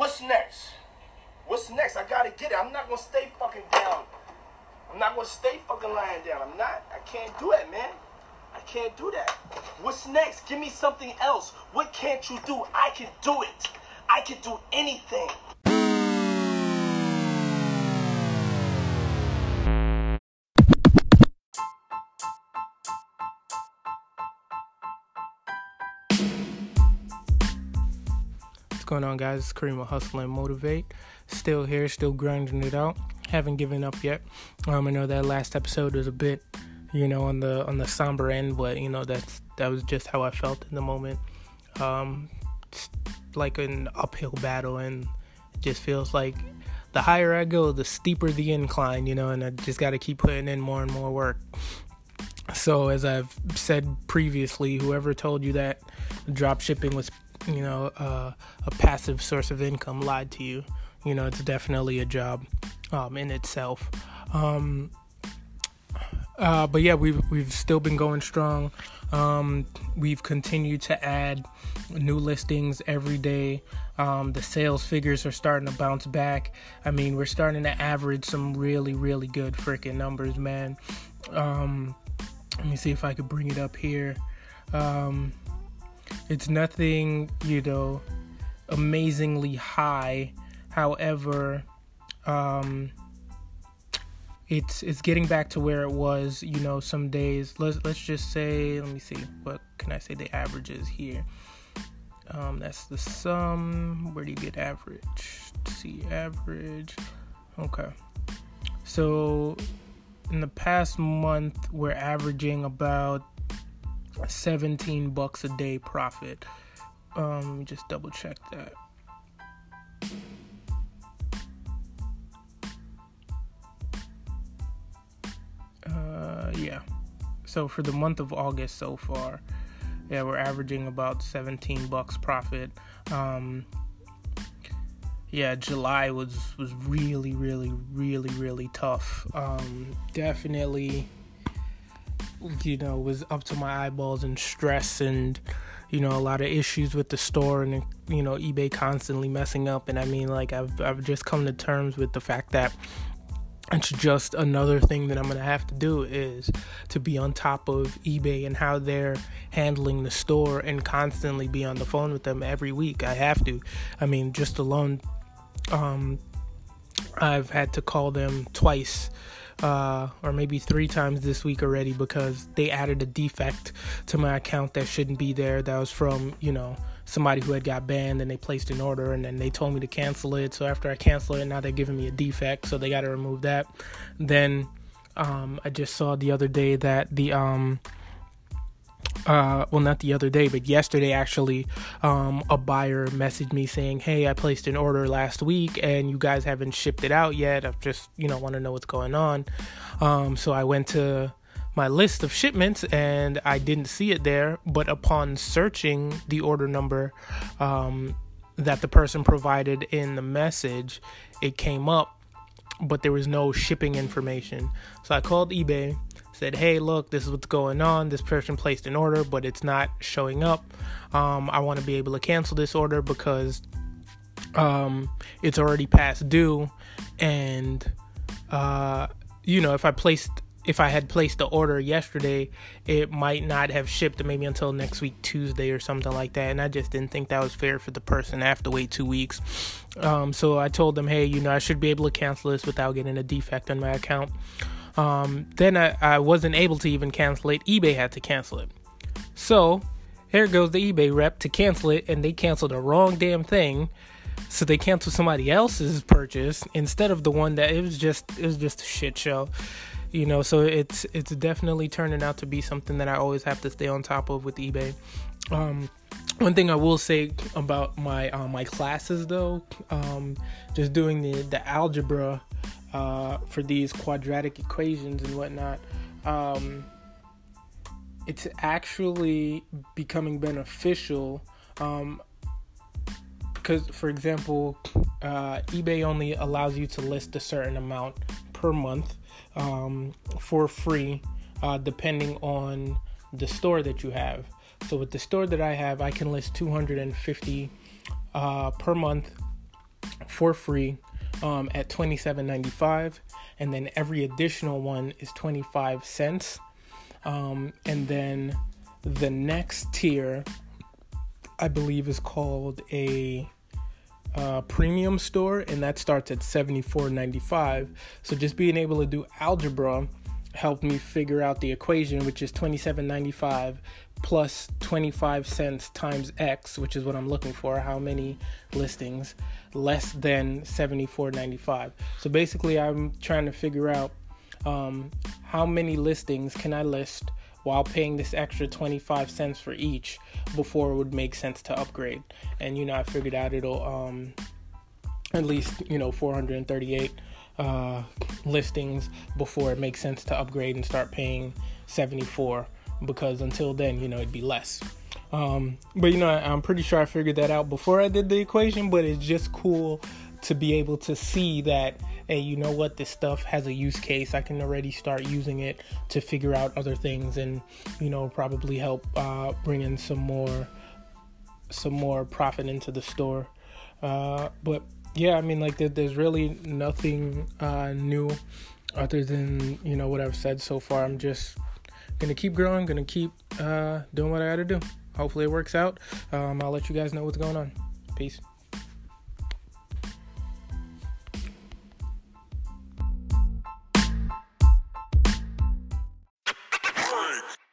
What's next? What's next? I gotta get it. I'm not gonna stay fucking down. I'm not gonna stay fucking lying down. I'm not. I can't do it, man. I can't do that. What's next? Give me something else. What can't you do? I can do it. I can do anything. Going on, guys? It's Kareem with Hustle and Motivate. Still here, still grinding it out. Haven't given up yet. Um, I know that last episode was a bit, you know, on the on the somber end, but you know that's that was just how I felt in the moment. Um, it's like an uphill battle, and it just feels like the higher I go, the steeper the incline, you know, and I just got to keep putting in more and more work. So, as I've said previously, whoever told you that drop shipping was, you know, uh, a passive source of income lied to you. You know, it's definitely a job um, in itself. Um, uh, but yeah, we've we've still been going strong. Um, we've continued to add new listings every day. Um, the sales figures are starting to bounce back. I mean, we're starting to average some really, really good freaking numbers, man. Um, let me see if I could bring it up here. Um, it's nothing, you know, amazingly high. However, um, it's it's getting back to where it was. You know, some days. Let's let's just say. Let me see. What can I say? The averages here. Um, that's the sum. Where do you get average? see average. Okay. So in the past month, we're averaging about 17 bucks a day profit. Um, let me just double check that. Uh, yeah. So for the month of August so far, yeah, we're averaging about 17 bucks profit. Um, yeah, July was was really, really, really, really tough. Um, definitely, you know, was up to my eyeballs in stress and you know a lot of issues with the store and you know eBay constantly messing up. And I mean, like I've I've just come to terms with the fact that it's just another thing that I'm gonna have to do is to be on top of eBay and how they're handling the store and constantly be on the phone with them every week. I have to. I mean, just alone, um, I've had to call them twice. Uh, or maybe three times this week already because they added a defect to my account that shouldn't be there. That was from, you know, somebody who had got banned and they placed an order and then they told me to cancel it. So after I cancel it, now they're giving me a defect, so they got to remove that. Then um, I just saw the other day that the um, uh, well, not the other day, but yesterday actually, um, a buyer messaged me saying, "Hey, I placed an order last week and you guys haven't shipped it out yet. I just, you know, want to know what's going on." Um, so I went to my list of shipments and I didn't see it there. But upon searching the order number um, that the person provided in the message, it came up, but there was no shipping information. So I called eBay, said, "Hey, look, this is what's going on. This person placed an order, but it's not showing up. Um, I want to be able to cancel this order because um, it's already past due, and uh, you know, if I placed." if I had placed the order yesterday, it might not have shipped maybe until next week Tuesday or something like that. And I just didn't think that was fair for the person. I have to wait two weeks. Um, so I told them, hey, you know, I should be able to cancel this without getting a defect on my account. Um, then I, I wasn't able to even cancel it. eBay had to cancel it. So here goes the eBay rep to cancel it, and they canceled the wrong damn thing. So they canceled somebody else's purchase instead of the one that it was just it was just a shit show you know so it's it's definitely turning out to be something that i always have to stay on top of with ebay um, one thing i will say about my uh, my classes though um, just doing the the algebra uh, for these quadratic equations and whatnot um, it's actually becoming beneficial um, because for example uh, ebay only allows you to list a certain amount per month um, for free, uh, depending on the store that you have. So with the store that I have, I can list 250 uh, per month, for free um, at twenty seven ninety five, and then every additional one is twenty five cents. Um, and then the next tier, I believe, is called a uh, premium store, and that starts at seventy four ninety five. So just being able to do algebra helped me figure out the equation, which is twenty seven ninety five plus 25 cents times X, which is what I'm looking for, how many listings, less than 74.95. So basically, I'm trying to figure out um, how many listings can I list while paying this extra 25 cents for each before it would make sense to upgrade. And you know, I figured out it'll um, at least you know 438 uh, listings before it makes sense to upgrade and start paying 74 because until then, you know, it'd be less. Um, but you know, I, I'm pretty sure I figured that out before I did the equation. But it's just cool to be able to see that hey, you know what, this stuff has a use case. I can already start using it to figure out other things, and you know, probably help uh, bring in some more, some more profit into the store. Uh, but yeah, I mean, like there, there's really nothing uh, new other than you know what I've said so far. I'm just gonna keep growing, gonna keep uh, doing what I gotta do. Hopefully it works out. Um, I'll let you guys know what's going on. Peace.